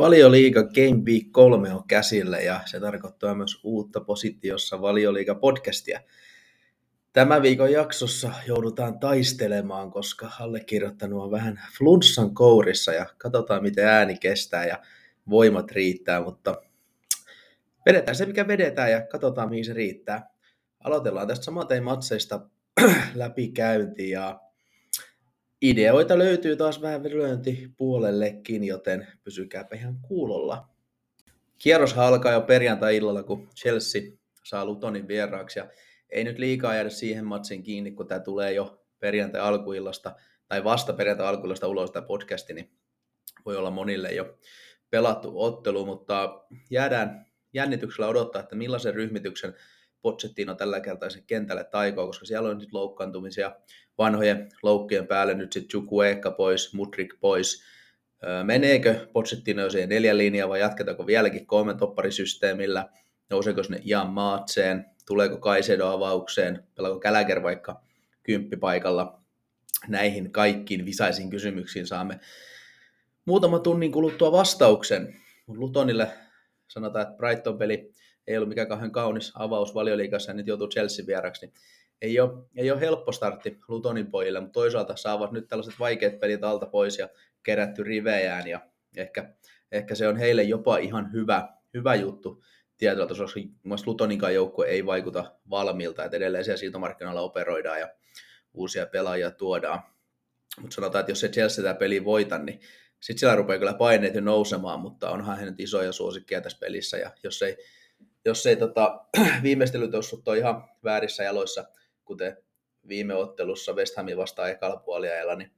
Valioliiga Game Week 3 on käsillä ja se tarkoittaa myös uutta positiossa Valioliiga podcastia. Tämän viikon jaksossa joudutaan taistelemaan, koska allekirjoittanut on vähän flunssan kourissa ja katsotaan miten ääni kestää ja voimat riittää, mutta vedetään se mikä vedetään ja katsotaan mihin se riittää. Aloitellaan tästä samantein matseista läpikäynti ja Ideoita löytyy taas vähän puolellekin, joten pysykääpä ihan kuulolla. Kierros alkaa jo perjantai-illalla, kun Chelsea saa Lutonin vieraaksi. Ja ei nyt liikaa jäädä siihen matsiin kiinni, kun tämä tulee jo perjantai alkuillasta tai vasta perjantai alkuillasta ulos tämä podcasti, niin voi olla monille jo pelattu ottelu, mutta jäädään jännityksellä odottaa, että millaisen ryhmityksen Pochettino tällä kertaa sen kentälle taikoo, koska siellä on nyt loukkaantumisia vanhojen loukkien päälle, nyt sitten Chukwueka pois, Mudrik pois. Meneekö Pochettino siihen neljän linjaa vai jatketaanko vieläkin kolmen topparisysteemillä? Nouseeko sinne Ian Maatseen? Tuleeko Kaisedo avaukseen? Pelaako Käläger vaikka kymppipaikalla? Näihin kaikkiin visaisiin kysymyksiin saamme muutama tunnin kuluttua vastauksen. Lutonille sanotaan, että Brighton-peli ei ollut mikään kauhean kaunis avaus valioliikassa ja nyt joutuu Chelsea vieraksi, niin ei ole, ei ole helppo startti Lutonin pojille, mutta toisaalta saavat nyt tällaiset vaikeat pelit alta pois ja kerätty rivejään ja ehkä, ehkä se on heille jopa ihan hyvä, hyvä juttu tietyllä tasolla, koska Lutoninkaan joukkue ei vaikuta valmiilta, että edelleen siellä siirtomarkkinoilla operoidaan ja uusia pelaajia tuodaan. Mutta sanotaan, että jos se Chelsea tämä peli voita, niin sitten siellä rupeaa kyllä paineet jo nousemaan, mutta onhan he nyt isoja suosikkeja tässä pelissä, ja jos ei jos ei tota, viimeistelytossut ole ihan väärissä jaloissa, kuten viime ottelussa West Hamin vastaan ekalla puoliajalla, niin,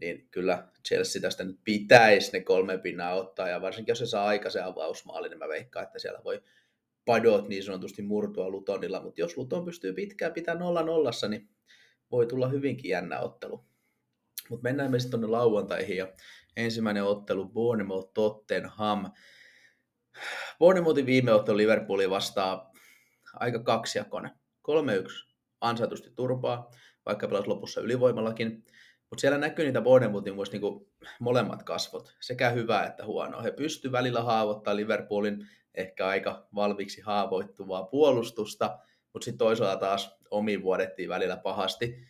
niin kyllä Chelsea tästä nyt pitäisi ne kolme pinnaa ottaa, ja varsinkin jos se saa aikaisen avausmaali, niin mä veikkaan, että siellä voi padot niin sanotusti murtua Lutonilla, mutta jos Luton pystyy pitkään pitää nolla nollassa, niin voi tulla hyvinkin jännä ottelu. Mutta mennään me sitten tuonne lauantaihin, ja ensimmäinen ottelu Bournemouth Tottenham, Bournemouthin viime ottelu Liverpoolin vastaa aika kaksijakoinen. 3-1 ansaitusti turpaa, vaikka pelasi lopussa ylivoimallakin. Mutta siellä näkyy niitä Bournemouthin myös niinku molemmat kasvot, sekä hyvää että huonoa. He pystyvät välillä haavoittamaan Liverpoolin ehkä aika valmiiksi haavoittuvaa puolustusta, mutta sitten toisaalta taas omiin vuodettiin välillä pahasti.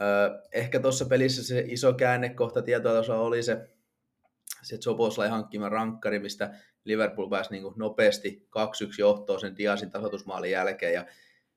Öö, ehkä tuossa pelissä se iso käännekohta tietoa oli se, se Zoboslai hankkima rankkari, mistä Liverpool pääsi niin kuin nopeasti 2-1 johtoon sen Diasin tasoitusmaalin jälkeen, ja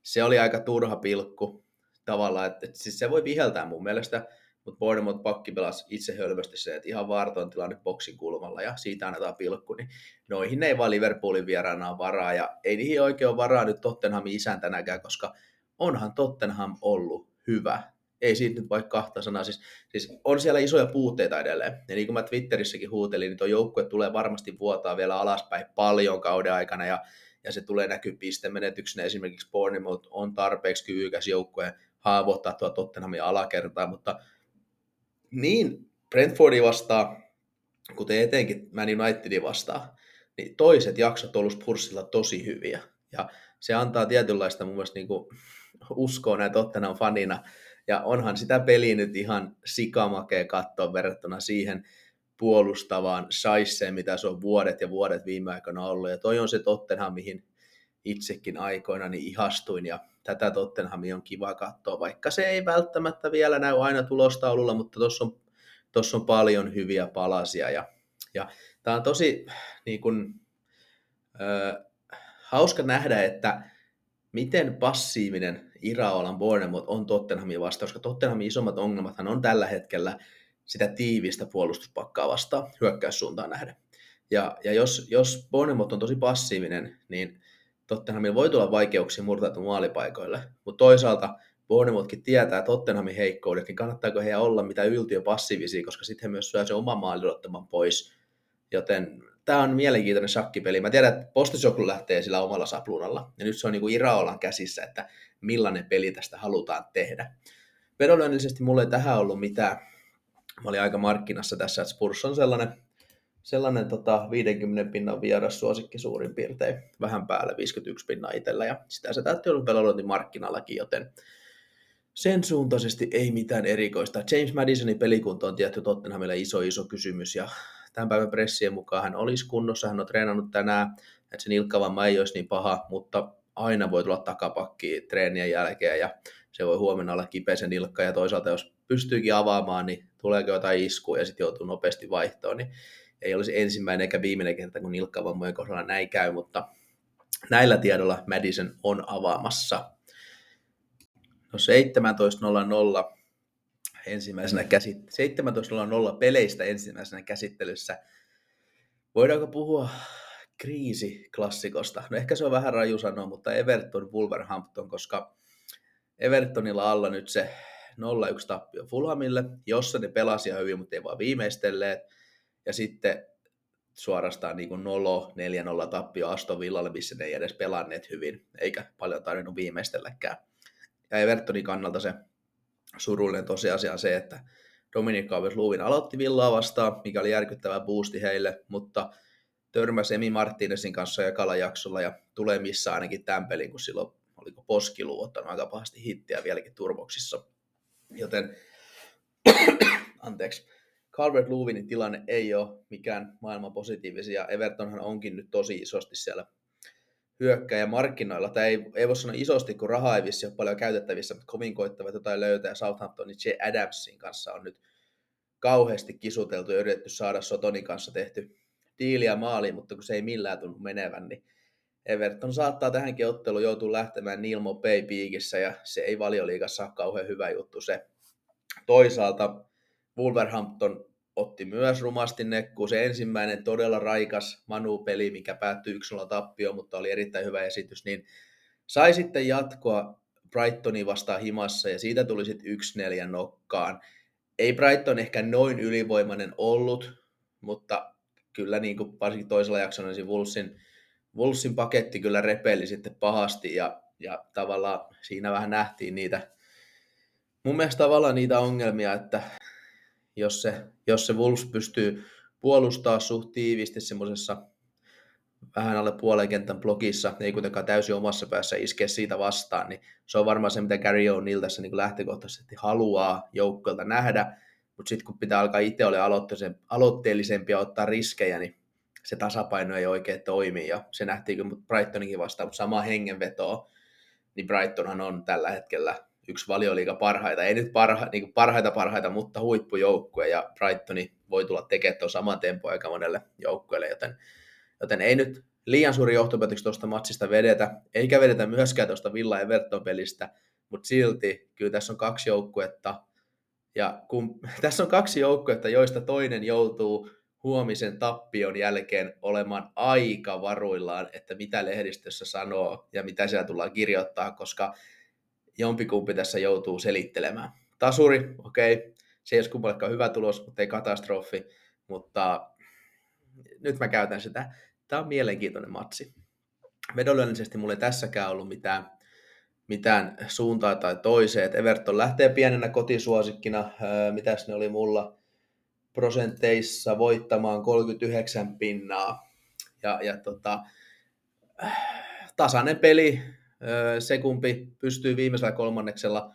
se oli aika turha pilkku tavallaan, että, että siis se voi viheltää mun mielestä, mutta Bournemouth pakki pelasi itse hölmösti se, että ihan vaarton tilanne boksin kulmalla ja siitä annetaan pilkku, niin noihin ei vaan Liverpoolin vieraana ole varaa ja ei niihin oikein ole varaa nyt Tottenhamin isäntänäkään, koska onhan Tottenham ollut hyvä ei siitä nyt vaikka kahta sanaa. Siis, siis on siellä isoja puutteita edelleen. Ja niin kuin mä Twitterissäkin huutelin, niin tuo joukkue tulee varmasti vuotaa vielä alaspäin paljon kauden aikana, ja, ja se tulee näkyä pistemenetyksenä. Esimerkiksi Bournemouth on tarpeeksi kyvykäs joukkue haavoittaa tuo Tottenhamin alakertaa, mutta niin Brentfordi vastaa, kuten etenkin Man Unitedin vastaa, niin toiset jaksot on ollut Spurssilla tosi hyviä. Ja se antaa tietynlaista mun mielestä niin kuin uskoa näin Tottenham fanina, ja onhan sitä peli nyt ihan sikamakea katsoa verrattuna siihen puolustavaan saisseen, mitä se on vuodet ja vuodet viime aikoina ollut. Ja toi on se Tottenham, mihin itsekin aikoina niin ihastuin ja tätä Tottenhamia on kiva katsoa, vaikka se ei välttämättä vielä näy aina tulostaululla, mutta tuossa on, tossa on paljon hyviä palasia ja, ja tämä on tosi niin kun, ö, hauska nähdä, että miten passiivinen Iraolan Bournemouth on Tottenhamin vastaan, koska Tottenhamin isommat ongelmathan on tällä hetkellä sitä tiivistä puolustuspakkaa vastaan hyökkäyssuuntaan nähden. Ja, ja jos, jos Bournemouth on tosi passiivinen, niin Tottenhamilla voi tulla vaikeuksia murtautua maalipaikoille, mutta toisaalta Bournemouthkin tietää Tottenhamin heikkoudet, niin kannattaako heidän olla mitä yltiö passiivisia, koska sitten he myös syö se oma maalin pois. Joten tämä on mielenkiintoinen shakkipeli. Mä tiedän, että Postisoklu lähtee sillä omalla sapluunalla, ja nyt se on niin kuin Iraolan käsissä, että millainen peli tästä halutaan tehdä. Vedonlyönnillisesti mulla ei tähän ollut mitään. Mä olin aika markkinassa tässä, että Spurs on sellainen, sellainen tota, 50 pinnan vieras suosikki suurin piirtein, vähän päälle 51 pinnan itsellä, ja sitä se täytyy olla markkinallakin, joten sen suuntaisesti ei mitään erikoista. James Madisonin pelikunta on tietty Tottenhamille iso iso kysymys, ja tämän päivän pressien mukaan hän olisi kunnossa, hän on treenannut tänään, että se nilkkavamma ei olisi niin paha, mutta aina voi tulla takapakki treenien jälkeen ja se voi huomenna olla kipeä se nilkka. Ja toisaalta jos pystyykin avaamaan, niin tuleeko jotain iskua ja sitten joutuu nopeasti vaihtoon, niin ei olisi ensimmäinen eikä viimeinen kerta, kun nilkkavammojen kohdalla näin käy, mutta näillä tiedolla Madison on avaamassa. No 17.00 ensimmäisenä käsit- 17.00 peleistä ensimmäisenä käsittelyssä. Voidaanko puhua kriisiklassikosta? No ehkä se on vähän raju sanoa, mutta Everton Wolverhampton, koska Evertonilla alla nyt se 0-1 tappio Fulhamille, jossa ne pelasi hyvin, mutta ei vaan viimeistelleet. Ja sitten suorastaan niin kuin 0 4-0 tappio Aston Villalle, missä ne ei edes pelanneet hyvin, eikä paljon tarvinnut viimeistelläkään. Ja Evertonin kannalta se surullinen tosiasia on se, että Dominic Calvert-Lewin aloitti Villaa vastaan, mikä oli järkyttävä boosti heille, mutta törmäsi Emi Martinezin kanssa ekalla jaksolla ja tulee missä ainakin tämän pelin, kun silloin oliko Poskilu ottanut aika pahasti hittiä vieläkin turboksissa. Joten, anteeksi, Calvert Lewinin tilanne ei ole mikään maailman positiivisia. Evertonhan onkin nyt tosi isosti siellä hyökkäjämarkkinoilla. Tai ei, ei voi sanoa isosti, kun rahaa ei vissi ole paljon käytettävissä, mutta kovin koittavat jotain löytää. Ja Southamptonin J. Adamsin kanssa on nyt kauheasti kisuteltu ja yritetty saada Sotonin kanssa tehty diiliä maaliin, mutta kun se ei millään tunnu menevän, niin Everton saattaa tähänkin otteluun joutua lähtemään Neil Mopey piikissä ja se ei valioliikassa ole kauhean hyvä juttu se. Toisaalta Wolverhampton otti myös rumasti nekkuun. Se ensimmäinen todella raikas Manu-peli, mikä päättyi 1-0 tappio, mutta oli erittäin hyvä esitys, niin sai sitten jatkoa Brightonin vastaan himassa ja siitä tuli sitten 1-4 nokkaan. Ei Brighton ehkä noin ylivoimainen ollut, mutta kyllä niin kuin varsinkin toisella jaksolla niin Wolvesin, Wolvesin paketti kyllä repeli sitten pahasti ja, ja tavallaan siinä vähän nähtiin niitä, mun mielestä tavallaan niitä ongelmia, että jos se, jos se Wolves pystyy puolustaa suht tiivisti semmoisessa vähän alle puolen kentän blogissa, ei kuitenkaan täysin omassa päässä iskeä siitä vastaan, niin se on varmaan se, mitä Gary O'Neill tässä niin lähtökohtaisesti haluaa joukkoilta nähdä, mutta sitten kun pitää alkaa itse olla aloitteellisempi ja ottaa riskejä, niin se tasapaino ei oikein toimi, ja se nähtiin kyllä Brightoninkin vastaan, mutta samaa hengenvetoa, niin Brightonhan on tällä hetkellä yksi valioliiga parhaita, ei nyt parha, niin parhaita parhaita, mutta huippujoukkue ja Brightoni voi tulla tekemään tuon saman tempo aika monelle joukkueelle, joten, joten ei nyt liian suuri johtopäätöksi tuosta matsista vedetä, eikä vedetä myöskään tuosta Villa Everton pelistä, mutta silti kyllä tässä on kaksi joukkuetta, ja kun tässä on kaksi joukkuetta, joista toinen joutuu huomisen tappion jälkeen olemaan aika varuillaan, että mitä lehdistössä sanoo ja mitä siellä tullaan kirjoittaa, koska jompikumpi tässä joutuu selittelemään. Tasuri, okei, okay. se ei olisi kummallekaan hyvä tulos, mutta ei katastrofi, mutta nyt mä käytän sitä. Tämä on mielenkiintoinen matsi. Vedonlyönnisesti mulla ei tässäkään ollut mitään, mitään suuntaa tai toiseen. Everton lähtee pienenä kotisuosikkina, mitäs ne oli mulla, prosenteissa voittamaan 39 pinnaa. Ja, ja tota, tasainen peli, se kumpi pystyy viimeisellä kolmanneksella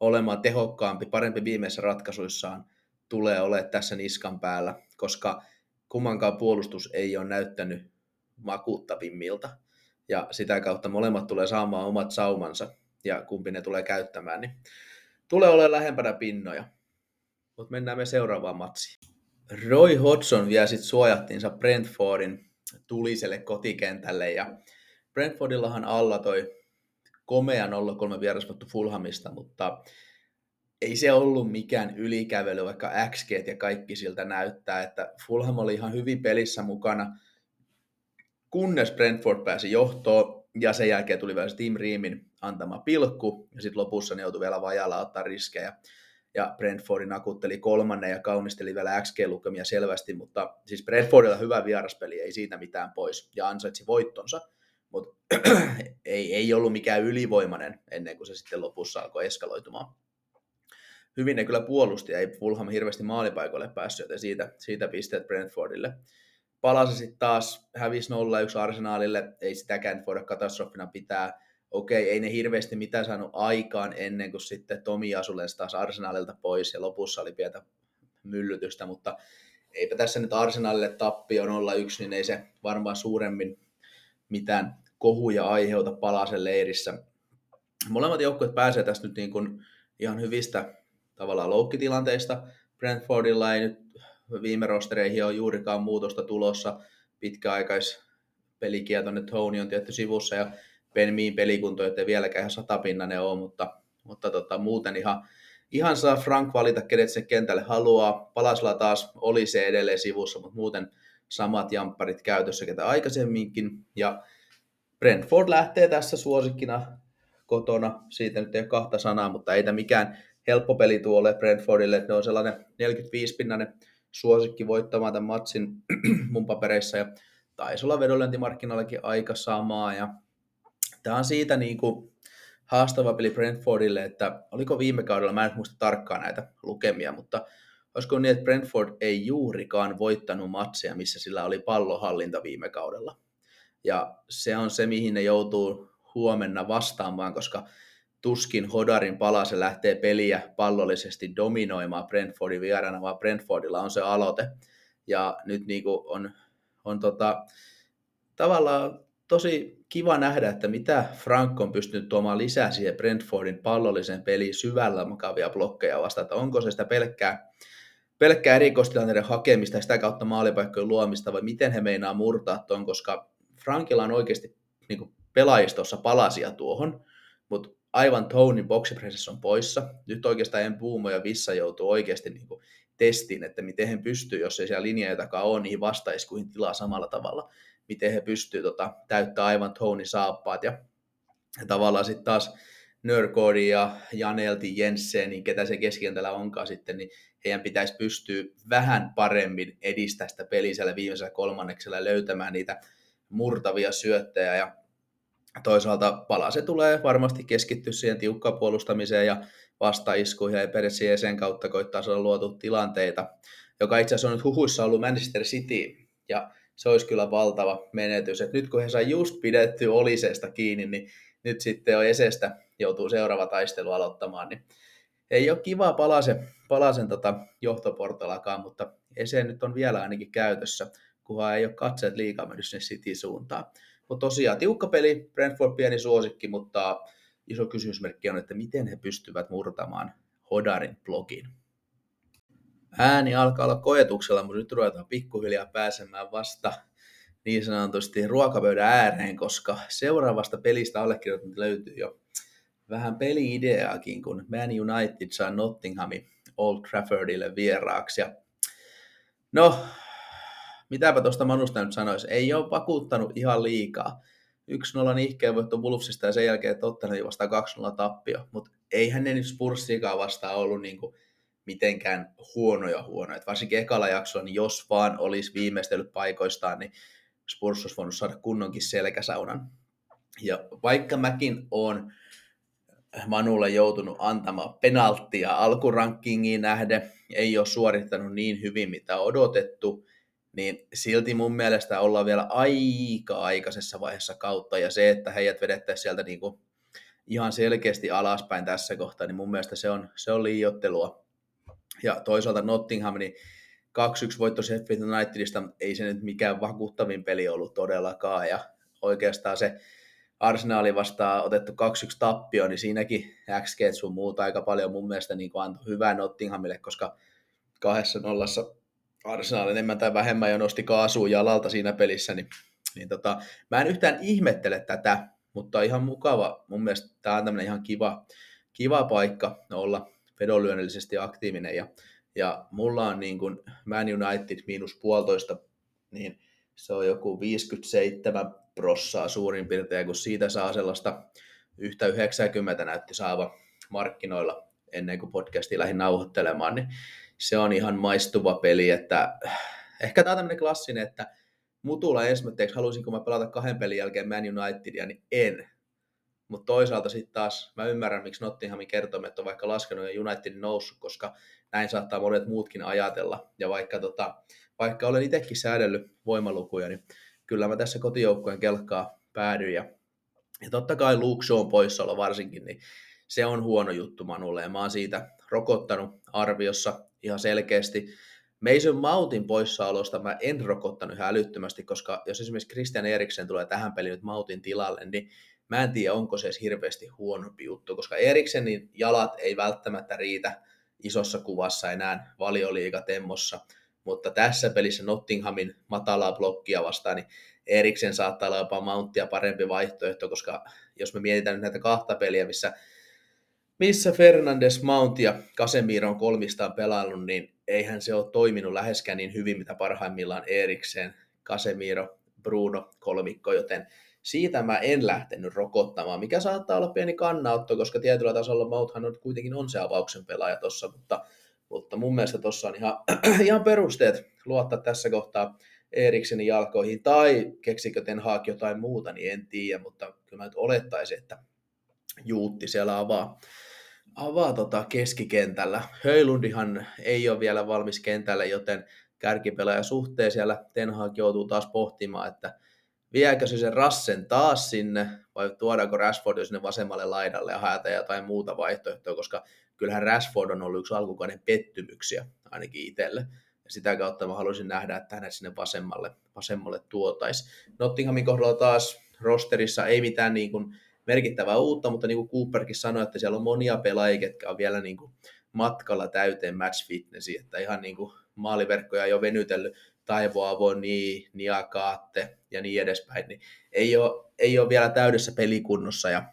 olemaan tehokkaampi, parempi viimeisissä ratkaisuissaan, tulee olemaan tässä niskan päällä, koska kummankaan puolustus ei ole näyttänyt makuuttavimmilta. Ja sitä kautta molemmat tulee saamaan omat saumansa, ja kumpi ne tulee käyttämään, niin tulee olemaan lähempänä pinnoja. Mutta mennään me seuraavaan matsiin. Roy Hodgson vie sitten suojattiinsa Brentfordin tuliselle kotikentälle, ja Brentfordillahan alla toi komea 0-3 vierasvoitto Fulhamista, mutta ei se ollut mikään ylikävely, vaikka XG ja kaikki siltä näyttää, että Fulham oli ihan hyvin pelissä mukana, kunnes Brentford pääsi johtoon, ja sen jälkeen tuli vielä Tim Reamin antama pilkku, ja sitten lopussa ne joutui vielä vajalla ottaa riskejä. Ja Brentfordin nakutteli kolmannen ja kaunisteli vielä XG-lukemia selvästi, mutta siis Brentfordilla hyvä vieraspeli, ei siitä mitään pois, ja ansaitsi voittonsa mutta ei, ei ollut mikään ylivoimainen ennen kuin se sitten lopussa alkoi eskaloitumaan. Hyvin ne kyllä puolusti, ei Fulham hirveästi maalipaikoille päässyt, joten siitä, siitä pisteet Brentfordille. Palasi sitten taas, hävisi 0-1 Arsenaalille, ei sitäkään voida katastrofina pitää. Okei, ei ne hirveästi mitään saanut aikaan ennen kuin sitten Tomi Asu taas Arsenaalilta pois ja lopussa oli pientä myllytystä, mutta eipä tässä nyt Arsenalille tappio 0-1, niin ei se varmaan suuremmin mitään kohuja aiheuta palasen leirissä. Molemmat joukkueet pääsee tästä nyt niin kuin ihan hyvistä tavallaan loukkitilanteista. Brentfordilla ei nyt viime rostereihin ole juurikaan muutosta tulossa. Pitkäaikais pelikielto, tonne Tony on tietty sivussa ja Ben Mean pelikunto, ettei vieläkään ihan satapinnainen ole, mutta, mutta tota, muuten ihan, ihan saa Frank valita, kenet sen kentälle haluaa. Palasla taas oli se edelleen sivussa, mutta muuten samat jampparit käytössä, ketä aikaisemminkin. Ja Brentford lähtee tässä suosikkina kotona, siitä nyt ei ole kahta sanaa, mutta ei tämä mikään helppo peli tuolle Brentfordille, ne on sellainen 45-pinnainen suosikki voittamaan tämän matsin mun papereissa, ja taisi olla vedonlyöntimarkkinoillakin aika samaa, ja tämä on siitä niin kuin haastava peli Brentfordille, että oliko viime kaudella, mä en muista tarkkaan näitä lukemia, mutta olisiko niin, että Brentford ei juurikaan voittanut matsia, missä sillä oli pallohallinta viime kaudella. Ja se on se, mihin ne joutuu huomenna vastaamaan, koska tuskin Hodarin palase lähtee peliä pallollisesti dominoimaan Brentfordin vieraana, vaan Brentfordilla on se aloite. Ja nyt niin kuin on, on tota, tavallaan tosi kiva nähdä, että mitä Frank on pystynyt tuomaan lisää siihen Brentfordin pallolliseen peliin syvällä makavia blokkeja vastaan, että onko se sitä pelkkää, pelkkää erikoistilanteiden hakemista ja sitä kautta maalipaikkojen luomista, vai miten he meinaa murtaa tuon, koska Frankilla on oikeasti niin kuin pelaajistossa palasia tuohon, mutta aivan Tony boxipresessä on poissa. Nyt oikeastaan en Puumo ja Vissa joutuu oikeasti niin kuin testiin, että miten he pystyy, jos ei siellä linjoja takaa ole, niihin vastaiskuihin tilaa samalla tavalla, miten he pystyy tota, täyttää aivan Tony saappaat. Ja, ja tavallaan sitten taas Nörkodi ja Janelti Jensen, niin ketä se keskikentällä onkaan sitten, niin heidän pitäisi pystyä vähän paremmin edistää sitä peliä viimeisellä kolmanneksella löytämään niitä murtavia syöttejä ja toisaalta palase tulee varmasti keskittyä siihen tiukkaan puolustamiseen ja vastaiskuihin ja Persiä sen kautta koittaa saada luotu tilanteita, joka itse asiassa on nyt huhuissa ollut Manchester City ja se olisi kyllä valtava menetys. Et nyt kun he sai just pidetty Olisesta kiinni, niin nyt sitten jo Esestä joutuu seuraava taistelu aloittamaan, niin ei ole kiva palasen, palasen tota johtoportalakaan, mutta Ese nyt on vielä ainakin käytössä, kunhan ei ole katseet liikaa mennyt sinne City-suuntaan. Mutta tosiaan tiukka peli, Brentford pieni suosikki, mutta iso kysymysmerkki on, että miten he pystyvät murtamaan Hodarin blogin. Ääni alkaa olla koetuksella, mutta nyt ruvetaan pikkuhiljaa pääsemään vasta niin sanotusti ruokapöydän ääreen, koska seuraavasta pelistä allekirjoitettu löytyy jo vähän peli-ideaakin, kun Man United saa Nottinghamin Old Traffordille vieraaksi. Ja no, mitäpä tuosta Manusta nyt sanoisi, ei ole vakuuttanut ihan liikaa. 1-0 nihkeä voitto Wolvesista ja sen jälkeen Tottenhamin vasta 2-0 tappio, mutta eihän ne nyt Spurssiikaan vastaan ollut niinku mitenkään huonoja huonoja. Et varsinkin ekalla jaksolla, niin jos vaan olisi viimeistellyt paikoistaan, niin Spurs olisi voinut saada kunnonkin selkäsaunan. Ja vaikka mäkin on Manulle joutunut antamaan penalttia alkurankingiin nähden, ei ole suorittanut niin hyvin mitä odotettu, niin silti mun mielestä ollaan vielä aika aikaisessa vaiheessa kautta, ja se, että heidät vedettäisiin sieltä niin kuin ihan selkeästi alaspäin tässä kohtaa, niin mun mielestä se on, se on liiottelua. Ja toisaalta Nottingham, niin 2-1 voitto Sheffield Unitedista, ei se nyt mikään vakuuttavin peli ollut todellakaan, ja oikeastaan se Arsenaali vastaan otettu 2-1 tappio, niin siinäkin XG sun muuta aika paljon mun mielestä niin antoi hyvää Nottinghamille, koska kahdessa nollassa Arsenal enemmän tai vähemmän jo nosti kaasua jalalta siinä pelissä, niin, niin tota, mä en yhtään ihmettele tätä, mutta ihan mukava. Mun mielestä tämä on tämmöinen ihan kiva, kiva paikka olla vedonlyönnillisesti aktiivinen ja, ja mulla on niin kuin Man United miinus puolitoista, niin se on joku 57 prossaa suurin piirtein, kun siitä saa sellaista yhtä 90 näytti saava markkinoilla ennen kuin podcasti lähdin nauhoittelemaan, niin se on ihan maistuva peli, että ehkä tämä on tämmöinen klassinen, että mutulla esimerkiksi haluaisinko mä pelata kahden pelin jälkeen Man Unitedia, niin en. Mutta toisaalta sitten taas mä ymmärrän, miksi Nottinghamin kertoimet on vaikka laskenut ja Unitedin noussut, koska näin saattaa monet muutkin ajatella. Ja vaikka, tota, vaikka olen itsekin säädellyt voimalukuja, niin kyllä mä tässä kotijoukkojen kelkkaa päädyin. Ja, ja totta kai Luke Shaw poissaolo varsinkin, niin se on huono juttu Manulle. Ja mä oon siitä rokottanut arviossa ihan selkeästi. Mason Mountin poissaolosta mä en rokottanut ihan älyttömästi, koska jos esimerkiksi Christian Eriksen tulee tähän peliin nyt Mautin tilalle, niin mä en tiedä, onko se edes hirveästi huonompi juttu, koska Eriksenin jalat ei välttämättä riitä isossa kuvassa enää valioliigatemmossa, mutta tässä pelissä Nottinghamin matalaa blokkia vastaan, niin Eriksen saattaa olla jopa Mountia parempi vaihtoehto, koska jos me mietitään nyt näitä kahta peliä, missä, missä Fernandes, Mount ja Casemiro on kolmistaan pelannut, niin eihän se ole toiminut läheskään niin hyvin, mitä parhaimmillaan Eriksen, Casemiro, Bruno kolmikko, joten siitä mä en lähtenyt rokottamaan, mikä saattaa olla pieni kannanotto, koska tietyllä tasolla Mounthan on kuitenkin on se avauksen pelaaja tuossa, mutta, mutta mun mielestä tuossa on ihan, ihan perusteet luottaa tässä kohtaa Eriksenin jalkoihin, tai keksikö Ten Hag jotain muuta, niin en tiedä, mutta kyllä mä nyt olettaisin, että Juutti siellä avaa, avaa tota keskikentällä. Höylundihan ei ole vielä valmis kentälle, joten kärkipelaaja suhteen siellä Ten Hag joutuu taas pohtimaan, että viekö se sen Rassen taas sinne, vai tuodaanko Rashford sinne vasemmalle laidalle ja haetaan jotain muuta vaihtoehtoa, koska kyllähän Rashford on ollut yksi alkukauden pettymyksiä ainakin itselle. Ja sitä kautta mä haluaisin nähdä, että hänet sinne vasemmalle, vasemmalle tuotaisi. Nottinghamin kohdalla taas rosterissa ei mitään niin kuin merkittävää uutta, mutta niin kuin Cooperkin sanoi, että siellä on monia pelaajia, jotka on vielä niin kuin matkalla täyteen match fitnessi, että ihan niin kuin maaliverkkoja jo venytellyt Taivo Avoni, Niakaatte ja niin edespäin, niin ei ole, ei ole vielä täydessä pelikunnossa ja,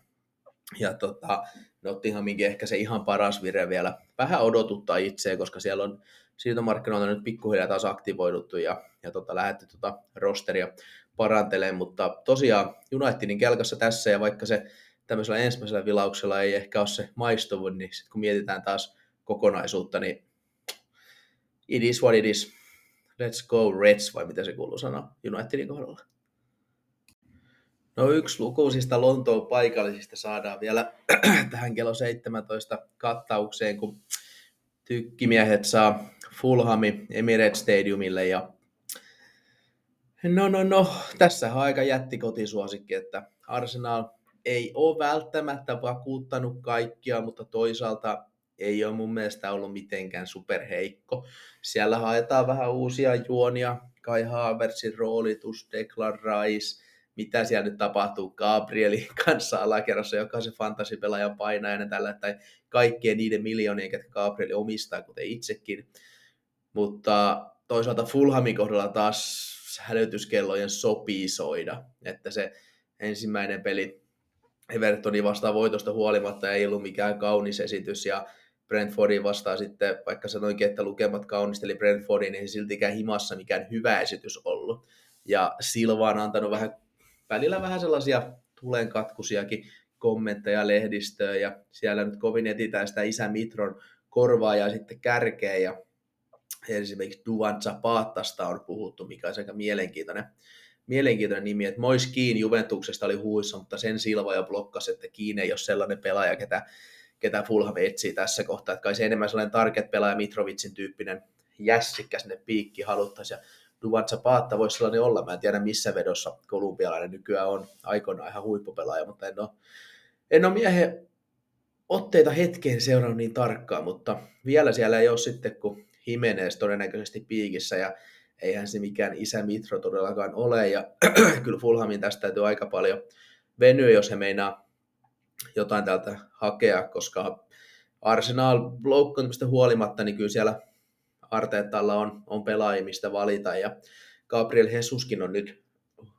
ja tota, Nottinghaminkin ehkä se ihan paras vire vielä vähän odotuttaa itseä, koska siellä on siirtomarkkinoilta nyt pikkuhiljaa taas aktivoiduttu ja, ja tota, lähdetty tota rosteria parantelemaan, mutta tosiaan Unitedin kelkassa tässä ja vaikka se tämmöisellä ensimmäisellä vilauksella ei ehkä ole se maistuvu, niin sit kun mietitään taas kokonaisuutta, niin it is what it is. Let's go Reds, vai mitä se kuuluu sanoa Unitedin kohdalla? No yksi lukuisista Lontoon paikallisista saadaan vielä tähän kello 17 kattaukseen, kun tykkimiehet saa Fulhami Emirates Stadiumille ja no no no, tässä on aika jätti kotisuosikki, että Arsenal ei ole välttämättä vakuuttanut kaikkia, mutta toisaalta ei ole mun mielestä ollut mitenkään superheikko. Siellä haetaan vähän uusia juonia, Kai Havertzin roolitus, Declan Rice, mitä siellä nyt tapahtuu Gabrielin kanssa alakerrassa, joka on se fantasipelaajan painajainen tällä, tai kaikkien niiden miljoonien, jotka Gabrieli omistaa, kuten itsekin. Mutta toisaalta Fulhamin kohdalla taas hälytyskellojen sopii soida, että se ensimmäinen peli Evertonin vastaan voitosta huolimatta ei ollut mikään kaunis esitys, ja Brentfordin vastaan sitten, vaikka sanoinkin, että lukemat kaunisteli Brentfordin, niin ei siltikään himassa mikään hyvä esitys ollut. Ja Silva on antanut vähän, välillä vähän sellaisia tulenkatkusiakin kommentteja lehdistöön, ja siellä nyt kovin etitään sitä isä Mitron korvaa ja sitten kärkeä, ja esimerkiksi Duvan Zapatasta on puhuttu, mikä on aika mielenkiintoinen, mielenkiintoinen nimi, että Mois Kiin Juventuksesta oli huuissa, mutta sen Silva jo blokkasi, että Kiin ei ole sellainen pelaaja, ketä ketä Fulham etsii tässä kohtaa. Että kai se enemmän sellainen target pelaaja Mitrovicin tyyppinen jässikkä sinne piikki haluttaisiin. Duvan Zapata voisi sellainen olla. Mä en tiedä missä vedossa kolumbialainen nykyään on aikoinaan ihan huippupelaaja, mutta en ole, en ole miehen otteita hetkeen seurannut niin tarkkaan, mutta vielä siellä ei ole sitten, kun Jimenez todennäköisesti piikissä ja eihän se mikään isä Mitro todellakaan ole ja kyllä Fulhamin tästä täytyy aika paljon venyä, jos he meinaa jotain täältä hakea, koska Arsenal loukkaantumista huolimatta, niin kyllä siellä Arteetalla on, on pelaajia, valita, ja Gabriel Hesuskin on nyt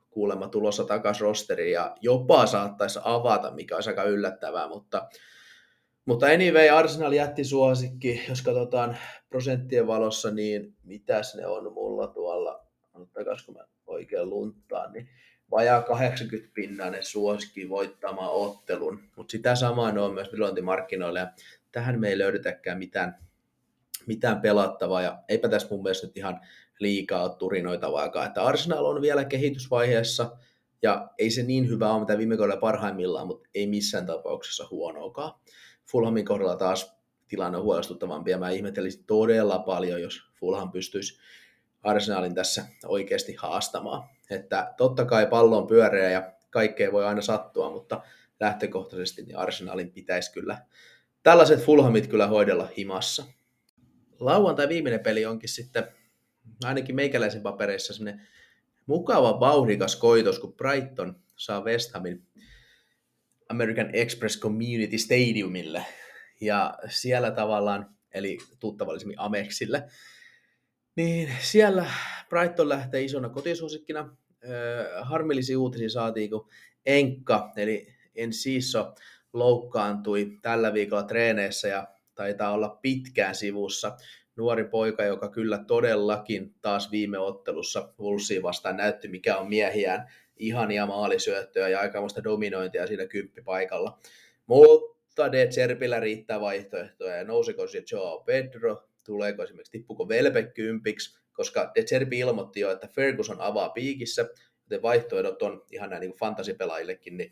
kuulemma tulossa takaisin rosteriin, ja jopa saattaisi avata, mikä olisi aika yllättävää, mutta, mutta anyway, Arsenal jätti suosikki, jos katsotaan prosenttien valossa, niin mitäs ne on mulla tuolla, ottakaas mä oikein lunttaan, niin vajaa 80 pinnainen suosikki voittamaan ottelun, mutta sitä samaa on myös briljantimarkkinoilla ja tähän me ei löydetäkään mitään, mitään pelattavaa ja eipä tässä mun mielestä nyt ihan liikaa ole turinoitavaakaan, että Arsenal on vielä kehitysvaiheessa ja ei se niin hyvä ole mitä viime kaudella parhaimmillaan, mutta ei missään tapauksessa huonoakaan. Fulhamin kohdalla taas tilanne on huolestuttavampi ja mä ihmettelisin todella paljon, jos Fulham pystyisi Arsenalin tässä oikeasti haastamaan. Että totta kai pallo on pyöreä ja kaikkea voi aina sattua, mutta lähtökohtaisesti niin Arsenalin pitäisi kyllä tällaiset Fulhamit kyllä hoidella himassa. Lauantai viimeinen peli onkin sitten ainakin meikäläisen papereissa semmoinen mukava vauhdikas koitos, kun Brighton saa West Hamin American Express Community Stadiumille. Ja siellä tavallaan, eli tuttavallisemmin Amexille, niin siellä Brighton lähtee isona kotisuosikkina. harmillisia uutisia saatiin, kun Enkka, eli Enciso, loukkaantui tällä viikolla treeneissä ja taitaa olla pitkään sivussa. Nuori poika, joka kyllä todellakin taas viime ottelussa Wolvesiin vastaan näytti, mikä on miehiään. Ihania maalisyöttöä ja aikamoista dominointia siinä kymppipaikalla. Mutta De Zerpillä riittää vaihtoehtoja ja nousiko se Joao Pedro, tuleeko esimerkiksi, tippuko Velpe kympiksi, koska De Zerbi ilmoitti jo, että Ferguson avaa piikissä, joten vaihtoehdot on ihan näin niin fantasipelaajillekin, niin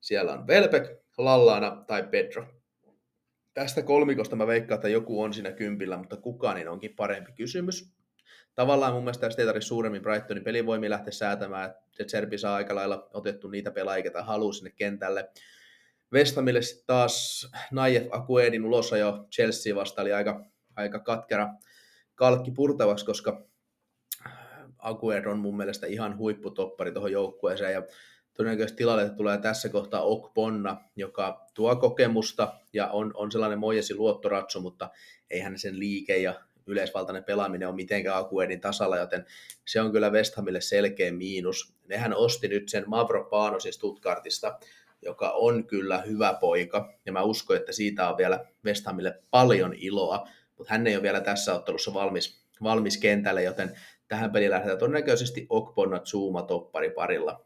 siellä on Velbek, Lallana tai Pedro. Tästä kolmikosta mä veikkaan, että joku on siinä kympillä, mutta kuka niin onkin parempi kysymys. Tavallaan mun mielestä tästä ei tarvitse suuremmin Brightonin pelivoimia lähteä säätämään, että Serbi saa aika lailla otettu niitä pelaajia, joita haluaa sinne kentälle. Vestamille taas Naif Akuedin ulossa jo Chelsea vasta oli aika, aika katkera kalkki purtavaksi, koska Aguero on mun mielestä ihan huipputoppari tuohon joukkueeseen ja todennäköisesti tilalle tulee tässä kohtaa Okponna, joka tuo kokemusta ja on, on sellainen Mojesin luottoratsu, mutta eihän sen liike ja yleisvaltainen pelaaminen ole mitenkään Akuedin tasalla, joten se on kyllä West Hamille selkeä miinus. Nehän osti nyt sen Mavro Paanosin Stuttgartista, joka on kyllä hyvä poika, ja mä uskon, että siitä on vielä West Hamille paljon iloa, mutta hän ei ole vielä tässä ottelussa valmis, valmis kentälle, joten tähän peliin lähdetään todennäköisesti Okponna Zuma toppari parilla.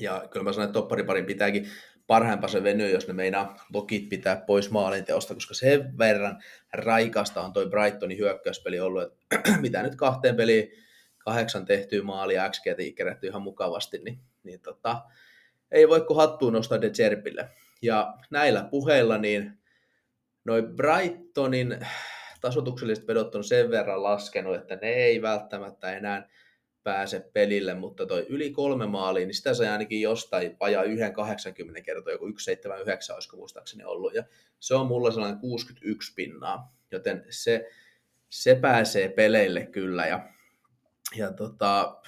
Ja kyllä mä sanon, että toppariparin pitääkin parhaimpaa se venyä, jos ne meinaa lokit pitää pois maalinteosta, koska sen verran raikasta on toi Brightonin hyökkäyspeli ollut, että mitä nyt kahteen peliin kahdeksan tehtyä maalia, XG kerätty ihan mukavasti, niin, niin tota, ei voi kuin hattuun nostaa De Zerpille. Ja näillä puheilla niin noin Brightonin tasotukselliset vedot on sen verran laskenut, että ne ei välttämättä enää pääse pelille, mutta toi yli kolme maalia, niin sitä sai ainakin jostain vajaa yhden 80 kertaa, joku 179 olisiko muistaakseni ollut, ja se on mulla sellainen 61 pinnaa, joten se, se pääsee peleille kyllä, ja, ja tota,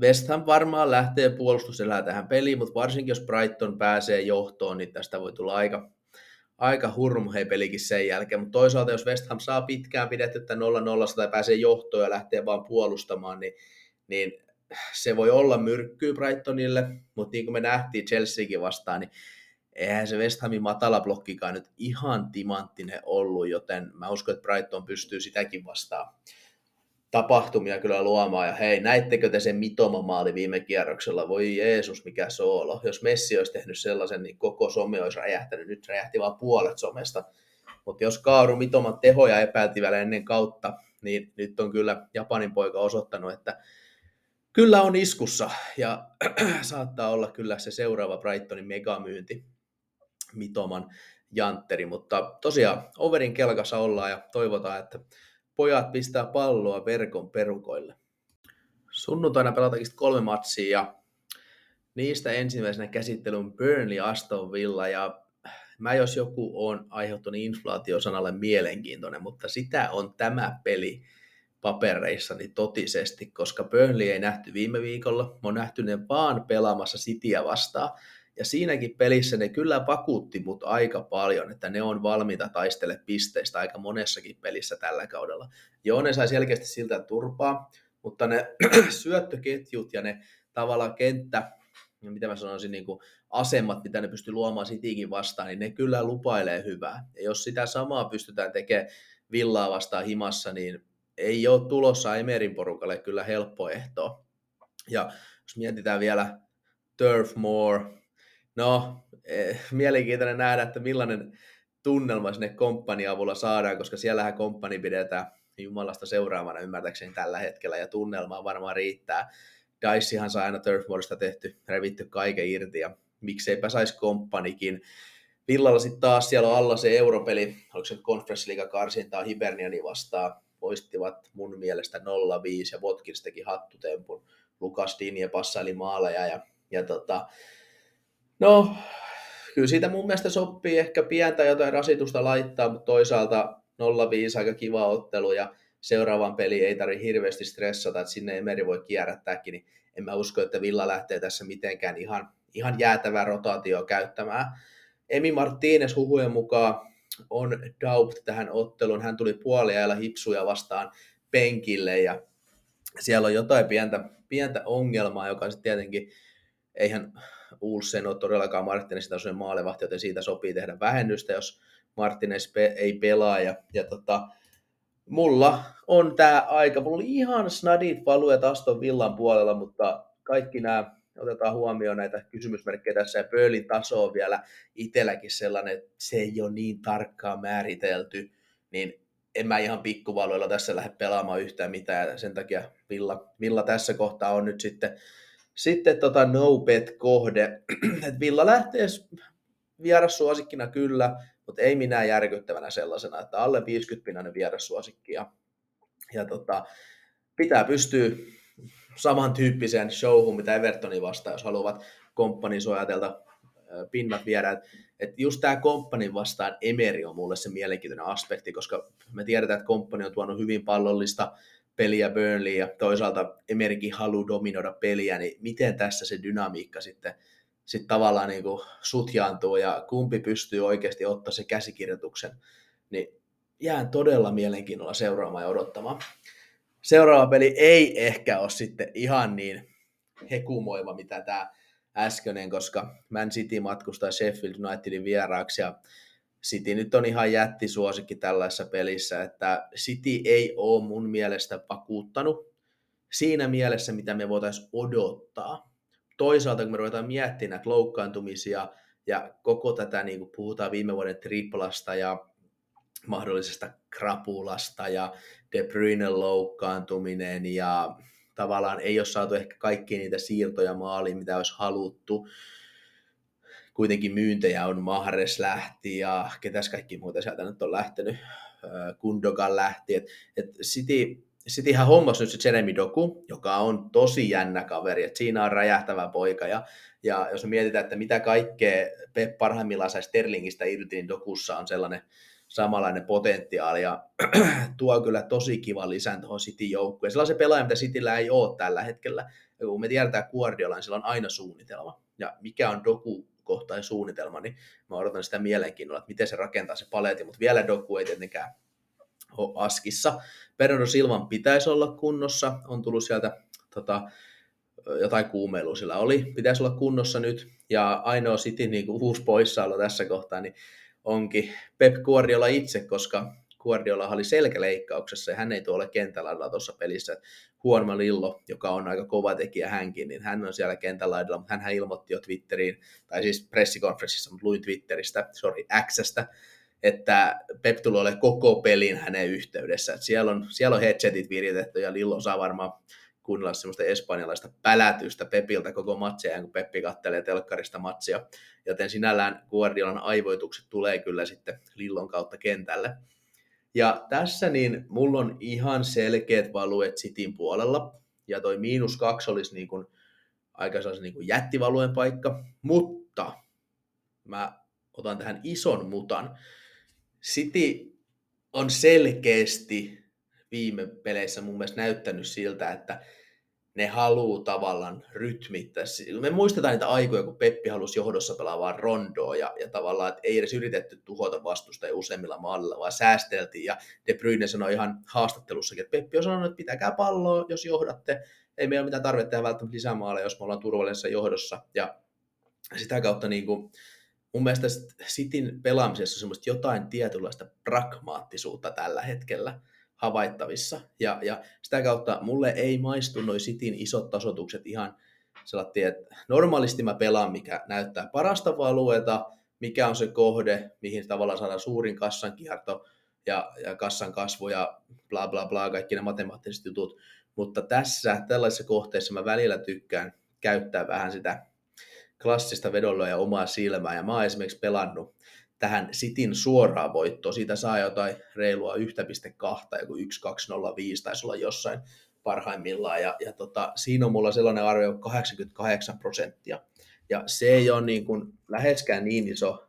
West Ham varmaan lähtee puolustuselää tähän peliin, mutta varsinkin jos Brighton pääsee johtoon, niin tästä voi tulla aika, aika hurmuhei pelikin sen jälkeen, mutta toisaalta jos West Ham saa pitkään pidettyä 0-0 tai pääsee johtoon ja lähtee vaan puolustamaan, niin, niin se voi olla myrkkyy Brightonille, mutta niin kuin me nähtiin Chelseakin vastaan, niin eihän se West Hamin matala blokkikaan nyt ihan timanttinen ollut, joten mä uskon, että Brighton pystyy sitäkin vastaan tapahtumia kyllä luomaan. Ja hei, näittekö te sen mitoma maali viime kierroksella? Voi Jeesus, mikä soolo. Jos Messi olisi tehnyt sellaisen, niin koko some olisi räjähtänyt. Nyt räjähti vain puolet somesta. Mutta jos Kaaru mitoman tehoja epäilti vielä ennen kautta, niin nyt on kyllä Japanin poika osoittanut, että kyllä on iskussa ja saattaa olla kyllä se seuraava Brightonin megamyynti mitoman jantteri, mutta tosiaan overin kelkassa ollaan ja toivotaan, että pojat pistää palloa verkon perukoille. Sunnuntaina pelataankin kolme matsia ja niistä ensimmäisenä käsittelyn Burnley Aston Villa. Ja mä jos joku on aiheuttanut inflaatiosanalle mielenkiintoinen, mutta sitä on tämä peli papereissani totisesti, koska Burnley ei nähty viime viikolla, mä oon nähty ne vaan pelaamassa Cityä vastaan, ja siinäkin pelissä ne kyllä vakuutti mut aika paljon, että ne on valmiita taistele pisteistä aika monessakin pelissä tällä kaudella. Joo, ne sai selkeästi siltä turpaa, mutta ne syöttöketjut ja ne tavallaan kenttä, mitä mä sanoisin, niin kuin asemat, mitä ne pystyy luomaan Citykin vastaan, niin ne kyllä lupailee hyvää. Ja jos sitä samaa pystytään tekemään villaa vastaan himassa, niin ei ole tulossa Emerin porukalle kyllä helppo ehto. Ja jos mietitään vielä Turf Moor, No, eh, mielenkiintoinen nähdä, että millainen tunnelma sinne komppani avulla saadaan, koska siellähän komppani pidetään Jumalasta seuraavana ymmärtääkseni tällä hetkellä, ja tunnelmaa varmaan riittää. Dicehan saa aina Turfmoorista tehty, revitty kaiken irti, ja mikseipä saisi komppanikin. Villalla sitten taas siellä on alla se europeli, oliko se Conference League karsintaa Hiberniani vastaan, poistivat mun mielestä 0-5 ja Watkins teki hattutempun. Lukas Dinje passaili maaleja ja, ja tota, No, kyllä siitä mun mielestä sopii ehkä pientä jotain rasitusta laittaa, mutta toisaalta 0-5 aika kiva ottelu ja seuraavan peli ei tarvitse hirveästi stressata, että sinne Emeri voi kierrättääkin, niin en mä usko, että Villa lähtee tässä mitenkään ihan, ihan jäätävää rotaatioa käyttämään. Emi Martínez huhujen mukaan on doubt tähän otteluun. Hän tuli puoliajalla hipsuja vastaan penkille ja siellä on jotain pientä, pientä ongelmaa, joka sitten tietenkin, eihän Ulsen ole todellakaan Martinezin tasoinen maalevahti, joten siitä sopii tehdä vähennystä, jos Martinez pe- ei pelaa. Ja, ja tota, mulla on tämä aika, mulla oli ihan snadit valuet Aston Villan puolella, mutta kaikki nämä otetaan huomioon näitä kysymysmerkkejä tässä, ja Böölin taso on vielä itselläkin sellainen, että se ei ole niin tarkkaan määritelty, niin en mä ihan pikkuvaloilla tässä lähde pelaamaan yhtään mitään, ja sen takia Villa, Villa tässä kohtaa on nyt sitten, sitten tota no bet kohde, että Villa lähtee vierassuosikkina kyllä, mutta ei minä järkyttävänä sellaisena, että alle 50 pinnainen vierassuosikki, ja, ja tota, pitää pystyä samantyyppiseen showhun, mitä Evertoni vastaan, jos haluavat komppanin suojatelta pinnat viedä. Että et just tämä komppanin vastaan Emeri on mulle se mielenkiintoinen aspekti, koska me tiedetään, että komppani on tuonut hyvin pallollista peliä Burnley ja toisaalta Emerikin halu dominoida peliä, niin miten tässä se dynamiikka sitten sit tavallaan niin kuin sutjaantuu ja kumpi pystyy oikeasti ottaa se käsikirjoituksen, niin jään todella mielenkiinnolla seuraamaan ja odottamaan. Seuraava peli ei ehkä ole sitten ihan niin hekumoiva, mitä tämä äskeinen, koska Man City matkustaa Sheffield Unitedin vieraaksi ja City nyt on ihan jättisuosikki tällaisessa pelissä, että City ei ole mun mielestä vakuuttanut siinä mielessä, mitä me voitaisiin odottaa. Toisaalta, kun me ruvetaan miettimään näitä loukkaantumisia ja koko tätä, niin kuin puhutaan viime vuoden triplasta ja mahdollisesta krapulasta ja De Bruyne loukkaantuminen ja tavallaan ei ole saatu ehkä kaikkia niitä siirtoja maaliin, mitä olisi haluttu. Kuitenkin myyntejä on Mahres lähti ja ketäs kaikki muuta sieltä nyt on lähtenyt. Kundogan lähti. Et, et City, Cityhän hommasi nyt se Jeremy Doku, joka on tosi jännä kaveri. Et siinä on räjähtävä poika ja, ja jos me mietitään, että mitä kaikkea Pep parhaimmillaan sai Sterlingistä irti, niin Dokussa on sellainen samanlainen potentiaali ja tuo kyllä tosi kiva lisän tuohon City joukkueen. Sellainen pelaaja, mitä Cityllä ei ole tällä hetkellä. Ja kun me tiedetään Guardiola, niin sillä on aina suunnitelma. Ja mikä on Doku kohtainen suunnitelma, niin mä odotan sitä mielenkiinnolla, että miten se rakentaa se paletti, mutta vielä Doku ei tietenkään ole askissa. Bernardo Silvan pitäisi olla kunnossa, on tullut sieltä tota, jotain kuumeilua sillä oli, pitäisi olla kunnossa nyt, ja ainoa City niin kuin uusi poissaolo tässä kohtaa, niin onkin Pep Guardiola itse, koska Guardiola oli selkäleikkauksessa ja hän ei tuolla kentällä tuossa pelissä. Huonma Lillo, joka on aika kova tekijä hänkin, niin hän on siellä kentällä, mutta hän ilmoitti jo Twitteriin, tai siis pressikonferenssissa, mutta luin Twitteristä, sorry, Xstä, että Pep tulee koko pelin hänen yhteydessä. Että siellä, on, siellä on headsetit viritetty ja Lillo saa varmaan kuunnella semmoista espanjalaista pälätystä Pepiltä koko matsia, kun Peppi kattelee telkkarista matsia. Joten sinällään Guardiolan aivoitukset tulee kyllä sitten Lillon kautta kentälle. Ja tässä niin mulla on ihan selkeät valuet Cityn puolella. Ja toi miinus kaksi olisi niin kuin aika niin kuin paikka. Mutta mä otan tähän ison mutan. City on selkeästi viime peleissä mun mielestä näyttänyt siltä, että ne haluaa tavallaan rytmittää. Me muistetaan niitä aikoja, kun Peppi halusi johdossa pelaa vaan rondoa ja, ja tavallaan, että ei edes yritetty tuhota vastustajia useimmilla maalilla, vaan säästeltiin. Ja De Bruyne sanoi ihan haastattelussakin, että Peppi on sanonut, että pitäkää palloa, jos johdatte. Ei meillä ole mitään tarvetta tehdä välttämättä lisämaaleja, jos me ollaan turvallisessa johdossa. Ja sitä kautta niin kuin, mun mielestä Sitin pelaamisessa on semmoista jotain tietynlaista pragmaattisuutta tällä hetkellä havaittavissa. Ja, ja sitä kautta mulle ei maistu noin Sitin isot tasotukset ihan sellainen, että normaalisti mä pelaan, mikä näyttää parasta alueeta, mikä on se kohde, mihin tavallaan saadaan suurin kassan kierto ja, ja kassan kasvu ja bla bla bla, kaikki ne matemaattiset jutut. Mutta tässä, tällaisessa kohteessa mä välillä tykkään käyttää vähän sitä klassista vedonlyöjä ja omaa silmää. Ja mä oon esimerkiksi pelannut tähän Sitin suoraan voittoon. Siitä saa jotain reilua 1,2, joku 1,205 taisi olla jossain parhaimmillaan. Ja, ja tota, siinä on mulla sellainen arvio 88 prosenttia. Ja se ei ole niin kuin läheskään niin iso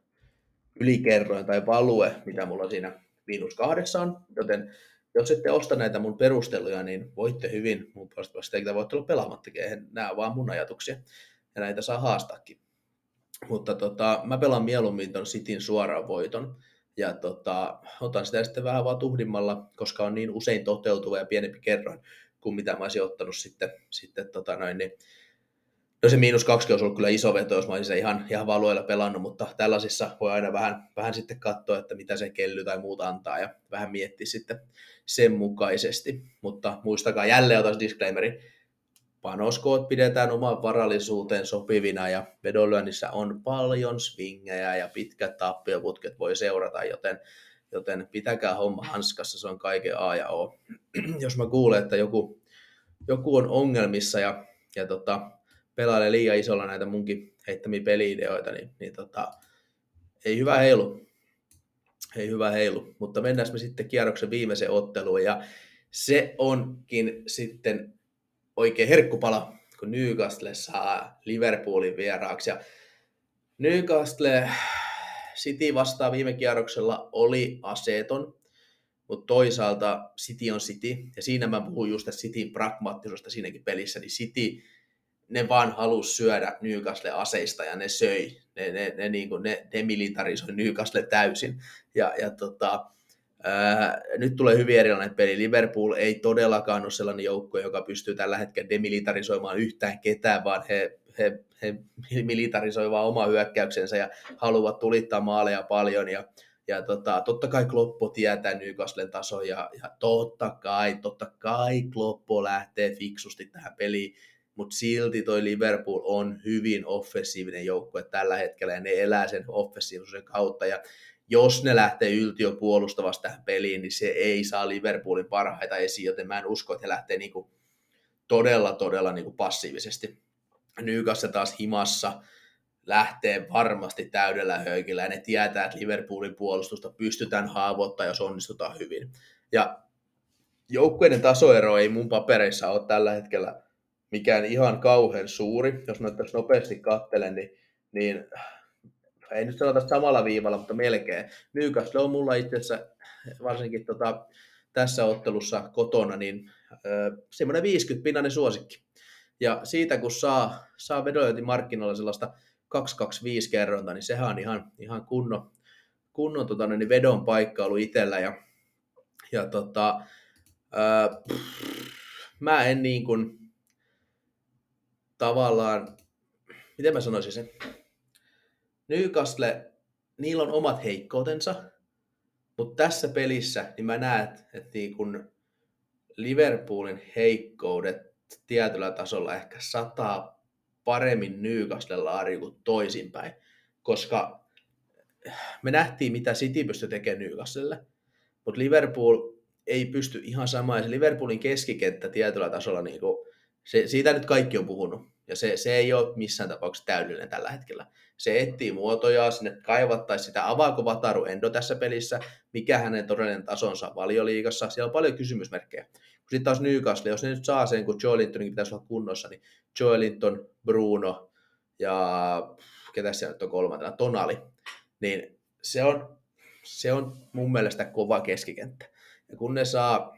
ylikerroin tai value, mitä mulla siinä miinus kahdeksan, joten jos ette osta näitä mun perusteluja, niin voitte hyvin mun puolesta sitä voitte olla pelaamattakin. Nämä on vaan mun ajatuksia. Ja näitä saa haastakin. Mutta tota, mä pelaan mieluummin ton Cityn suoraan voiton. Ja tota, otan sitä sitten vähän vaan tuhdimmalla, koska on niin usein toteutuva ja pienempi kerroin kuin mitä mä olisin ottanut sitten, sitten tota noin, niin No se miinus kaksi olisi ollut kyllä iso veto, jos mä olisin ihan, ihan valuilla pelannut, mutta tällaisissa voi aina vähän, vähän sitten katsoa, että mitä se kelly tai muuta antaa ja vähän miettiä sitten sen mukaisesti. Mutta muistakaa jälleen otas disclaimeri, panoskoot pidetään oman varallisuuteen sopivina ja vedonlyönnissä on paljon swingejä ja pitkät tappioputket voi seurata, joten, joten pitäkää homma hanskassa, se on kaiken A ja O. Jos mä kuulen, että joku, joku on ongelmissa ja, ja tota, pelailee liian isolla näitä munkin heittämiä peliideoita, niin, niin tota, ei hyvä heilu. Ei hyvä heilu. Mutta mennään me sitten kierroksen viimeiseen otteluun. Ja se onkin sitten oikein herkkupala, kun Newcastle saa Liverpoolin vieraaksi. Ja Newcastle City vastaan viime kierroksella oli aseeton, mutta toisaalta City on City, ja siinä mä puhun just tästä Cityn pragmaattisuudesta siinäkin pelissä, niin City ne vaan halus syödä Newcastle aseista ja ne söi, ne, ne, ne, niin kuin, ne demilitarisoi Newcastle täysin. Ja, ja tota, ää, nyt tulee hyvin erilainen peli. Liverpool ei todellakaan ole sellainen joukko, joka pystyy tällä hetkellä demilitarisoimaan yhtään ketään, vaan he, he, he militarisoivat vaan oma hyökkäyksensä ja haluavat tulittaa maaleja paljon. Ja ja tota, totta kai Kloppo tietää Newcastlen taso ja, ja totta kai, totta kai Kloppo lähtee fiksusti tähän peliin. Mutta silti toi Liverpool on hyvin offensiivinen joukkue tällä hetkellä ja ne elää sen offensiivisuuden kautta. Ja jos ne lähtee yltiö puolustavasti tähän peliin, niin se ei saa Liverpoolin parhaita esiin, joten mä en usko, että he lähtee niinku todella, todella niinku passiivisesti. Nykassa taas himassa lähtee varmasti täydellä höykillä ja ne tietää, että Liverpoolin puolustusta pystytään haavoittamaan, jos onnistutaan hyvin. Ja joukkueiden tasoero ei mun papereissa ole tällä hetkellä mikään ihan kauhean suuri. Jos mä tässä nopeasti kattelen, niin, niin ei nyt sanota samalla viivalla, mutta melkein. Newcastle on mulla itse asiassa varsinkin tota, tässä ottelussa kotona, niin semmoinen 50 pinnainen suosikki. Ja siitä kun saa, saa markkinoilla sellaista 225 kerronta, niin sehän on ihan, ihan kunnon, kunnon tota, niin vedon paikka ollut itsellä. Ja, ja tota, ää, pff, mä en niin kuin, tavallaan, miten mä sanoisin sen, Newcastle, niillä on omat heikkoutensa, mutta tässä pelissä niin mä näen, että niin kun Liverpoolin heikkoudet tietyllä tasolla ehkä sataa paremmin Newcastle laariin kuin toisinpäin, koska me nähtiin, mitä City pystyi tekemään Newcastlelle, mutta Liverpool ei pysty ihan samaan. Liverpoolin keskikenttä tietyllä tasolla, niin kuin, se, siitä nyt kaikki on puhunut. Ja se, se ei ole missään tapauksessa täydellinen tällä hetkellä. Se etsii muotoja, sinne kaivattaisiin sitä, avaako Vataru Endo tässä pelissä, mikä hänen todellinen tasonsa valioliigassa. Siellä on paljon kysymysmerkkejä. Sitten taas Newcastle, jos ne nyt saa sen, kun Joe Lintonin pitäisi olla kunnossa, niin Joe Linton, Bruno ja ketä siellä nyt on kolmantena, Tonali, niin se on, se on mun mielestä kova keskikenttä. Ja kun ne saa,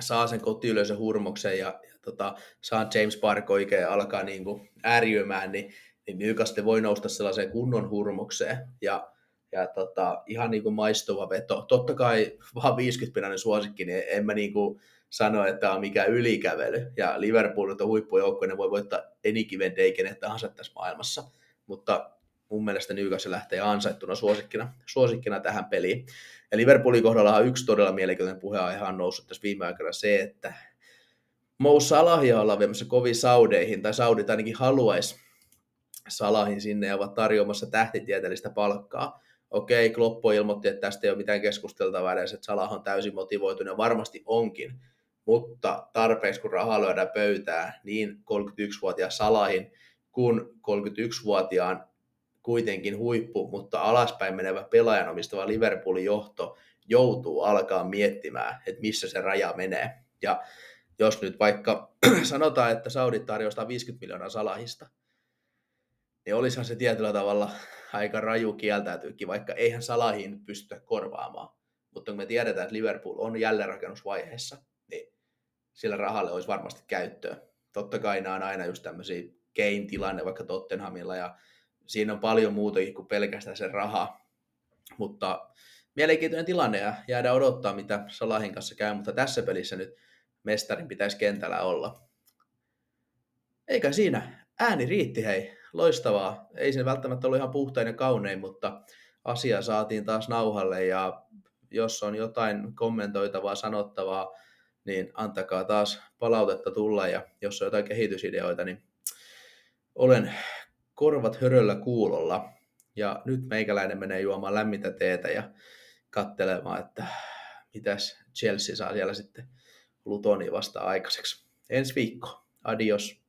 saa sen kotiyleisön hurmoksen ja, tota, saa James Park oikein alkaa niin kuin ääriömään, niin, niin Newcastle voi nousta sellaiseen kunnon hurmokseen. Ja, ja tota, ihan niin kuin maistuva veto. Totta kai vaan 50 pinnainen suosikki, niin en mä niin kuin sano, että on mikään ylikävely. Ja Liverpool on huippujoukko, ne voi voittaa enikiven deikenet tahansa tässä maailmassa. Mutta mun mielestä Newcastle lähtee ansaittuna suosikkina, suosikkina tähän peliin. Ja Liverpoolin kohdalla yksi todella mielenkiintoinen puheenaihe on noussut tässä viime aikoina se, että Mo Salahia ollaan viemässä kovin Saudeihin, tai Saudit ainakin haluaisi Salahin sinne ja ovat tarjoamassa tähtitieteellistä palkkaa. Okei, Kloppo ilmoitti, että tästä ei ole mitään keskusteltavaa edes, että Salah on täysin motivoitunut ja varmasti onkin. Mutta tarpeeksi kun rahaa lyödään pöytää, niin 31-vuotiaan Salahin kuin 31-vuotiaan kuitenkin huippu, mutta alaspäin menevä pelaajan omistava Liverpoolin johto joutuu alkaa miettimään, että missä se raja menee. Ja jos nyt vaikka sanotaan, että Saudit tarjoaa 50 miljoonaa salahista, niin olisihan se tietyllä tavalla aika raju kieltäytyykin, vaikka eihän salahin pystytä korvaamaan. Mutta kun me tiedetään, että Liverpool on jälleenrakennusvaiheessa, niin sillä rahalle olisi varmasti käyttöä. Totta kai nämä on aina just tämmöisiä Kane-tilanne vaikka Tottenhamilla ja siinä on paljon muutakin kuin pelkästään se raha. Mutta mielenkiintoinen tilanne ja jäädään odottaa, mitä Salahin kanssa käy, mutta tässä pelissä nyt mestarin pitäisi kentällä olla. Eikä siinä. Ääni riitti hei. Loistavaa. Ei se välttämättä ollut ihan puhtain ja kaunein, mutta asia saatiin taas nauhalle ja jos on jotain kommentoitavaa, sanottavaa, niin antakaa taas palautetta tulla ja jos on jotain kehitysideoita, niin olen korvat höröllä kuulolla. Ja nyt meikäläinen menee juomaan lämmintä teetä ja katselemaan, että mitäs Chelsea saa siellä sitten Lutoni vasta aikaiseksi. Ensi viikko. Adios.